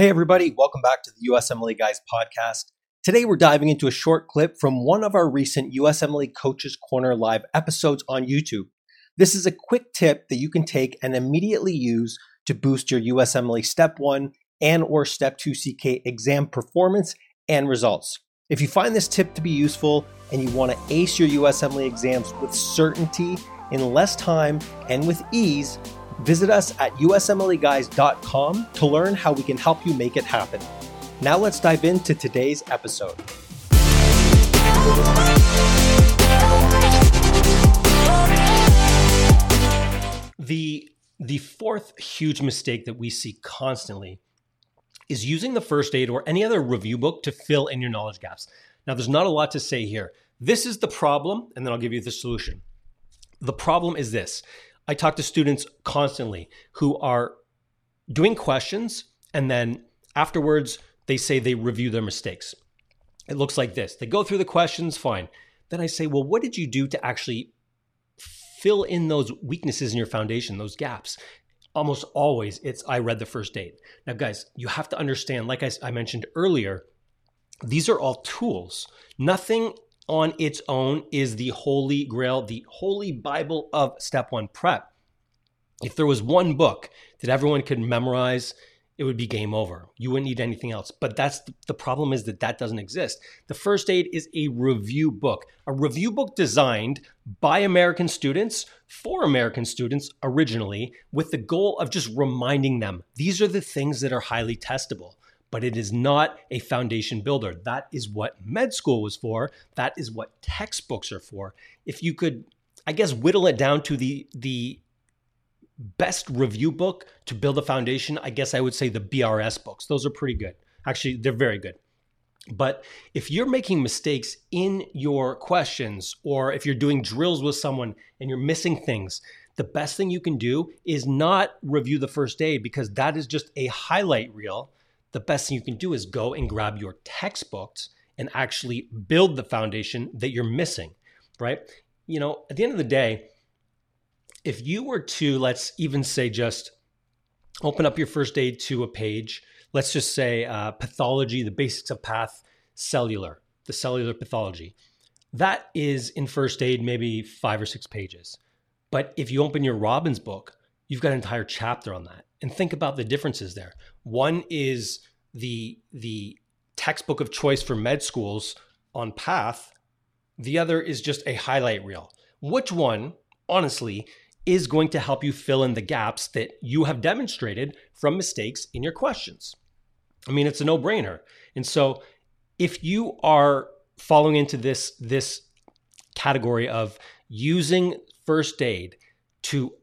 Hey, everybody, welcome back to the USMLE Guys podcast. Today, we're diving into a short clip from one of our recent USMLE Coaches Corner Live episodes on YouTube. This is a quick tip that you can take and immediately use to boost your USMLE Step 1 and or Step 2 CK exam performance and results. If you find this tip to be useful and you want to ace your USMLE exams with certainty in less time and with ease, Visit us at usmleguys.com to learn how we can help you make it happen. Now let's dive into today's episode. The the fourth huge mistake that we see constantly is using the first aid or any other review book to fill in your knowledge gaps. Now, there's not a lot to say here. This is the problem, and then I'll give you the solution. The problem is this I talk to students constantly who are doing questions and then afterwards they say they review their mistakes. It looks like this. They go through the questions, fine. Then I say, well, what did you do to actually fill in those weaknesses in your foundation, those gaps? Almost always it's I read the first aid. Now, guys, you have to understand, like I, I mentioned earlier, these are all tools. Nothing on its own is the holy grail, the holy Bible of step one prep. If there was one book that everyone could memorize, it would be game over. You wouldn't need anything else. But that's the problem is that that doesn't exist. The first aid is a review book, a review book designed by American students for American students originally with the goal of just reminding them these are the things that are highly testable but it is not a foundation builder. That is what med school was for. That is what textbooks are for. If you could, I guess, whittle it down to the the best review book to build a foundation, I guess I would say the BRS books. Those are pretty good. Actually, they're very good. But if you're making mistakes in your questions, or if you're doing drills with someone and you're missing things, the best thing you can do is not review the first aid because that is just a highlight reel the best thing you can do is go and grab your textbooks and actually build the foundation that you're missing, right? You know, at the end of the day, if you were to, let's even say, just open up your first aid to a page, let's just say uh, pathology, the basics of path, cellular, the cellular pathology. That is in first aid, maybe five or six pages. But if you open your Robbins book, you've got an entire chapter on that. And think about the differences there. One is the the textbook of choice for med schools on path. The other is just a highlight reel. Which one, honestly, is going to help you fill in the gaps that you have demonstrated from mistakes in your questions? I mean, it's a no-brainer. And so if you are falling into this this category of using first aid to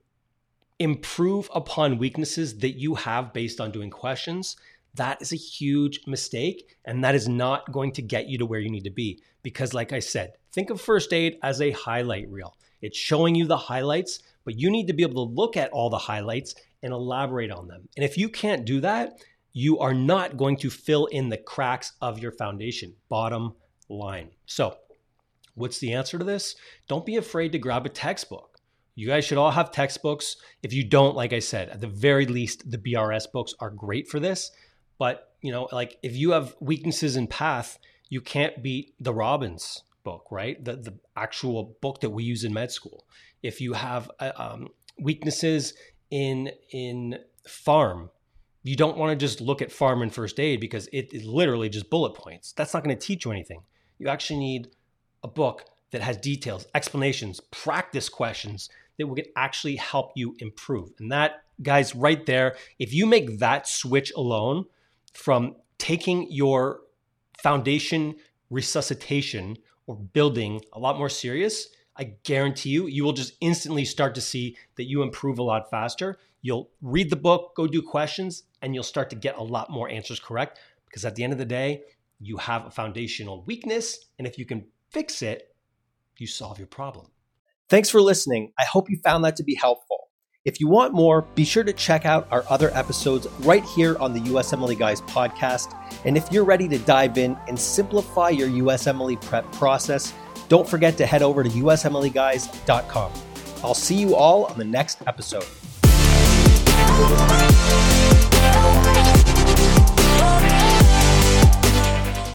improve upon weaknesses that you have based on doing questions, that is a huge mistake. And that is not going to get you to where you need to be. Because, like I said, think of first aid as a highlight reel. It's showing you the highlights, but you need to be able to look at all the highlights and elaborate on them. And if you can't do that, you are not going to fill in the cracks of your foundation. Bottom line. So, what's the answer to this? Don't be afraid to grab a textbook. You guys should all have textbooks. If you don't, like I said, at the very least, the BRS books are great for this. But, you know, like if you have weaknesses in path, you can't beat the Robbins book, right? The, the actual book that we use in med school. If you have uh, um, weaknesses in in pharm, you don't want to just look at pharm and first aid because it is literally just bullet points. That's not going to teach you anything. You actually need a book that has details, explanations, practice questions that will actually help you improve. And that, guys, right there, if you make that switch alone from taking your foundation resuscitation or building a lot more serious, I guarantee you, you will just instantly start to see that you improve a lot faster. You'll read the book, go do questions, and you'll start to get a lot more answers correct because at the end of the day, you have a foundational weakness. And if you can fix it, you solve your problem. Thanks for listening. I hope you found that to be helpful. If you want more, be sure to check out our other episodes right here on the USMLE Guys podcast. And if you're ready to dive in and simplify your USMLE prep process, don't forget to head over to usmleguys.com. I'll see you all on the next episode.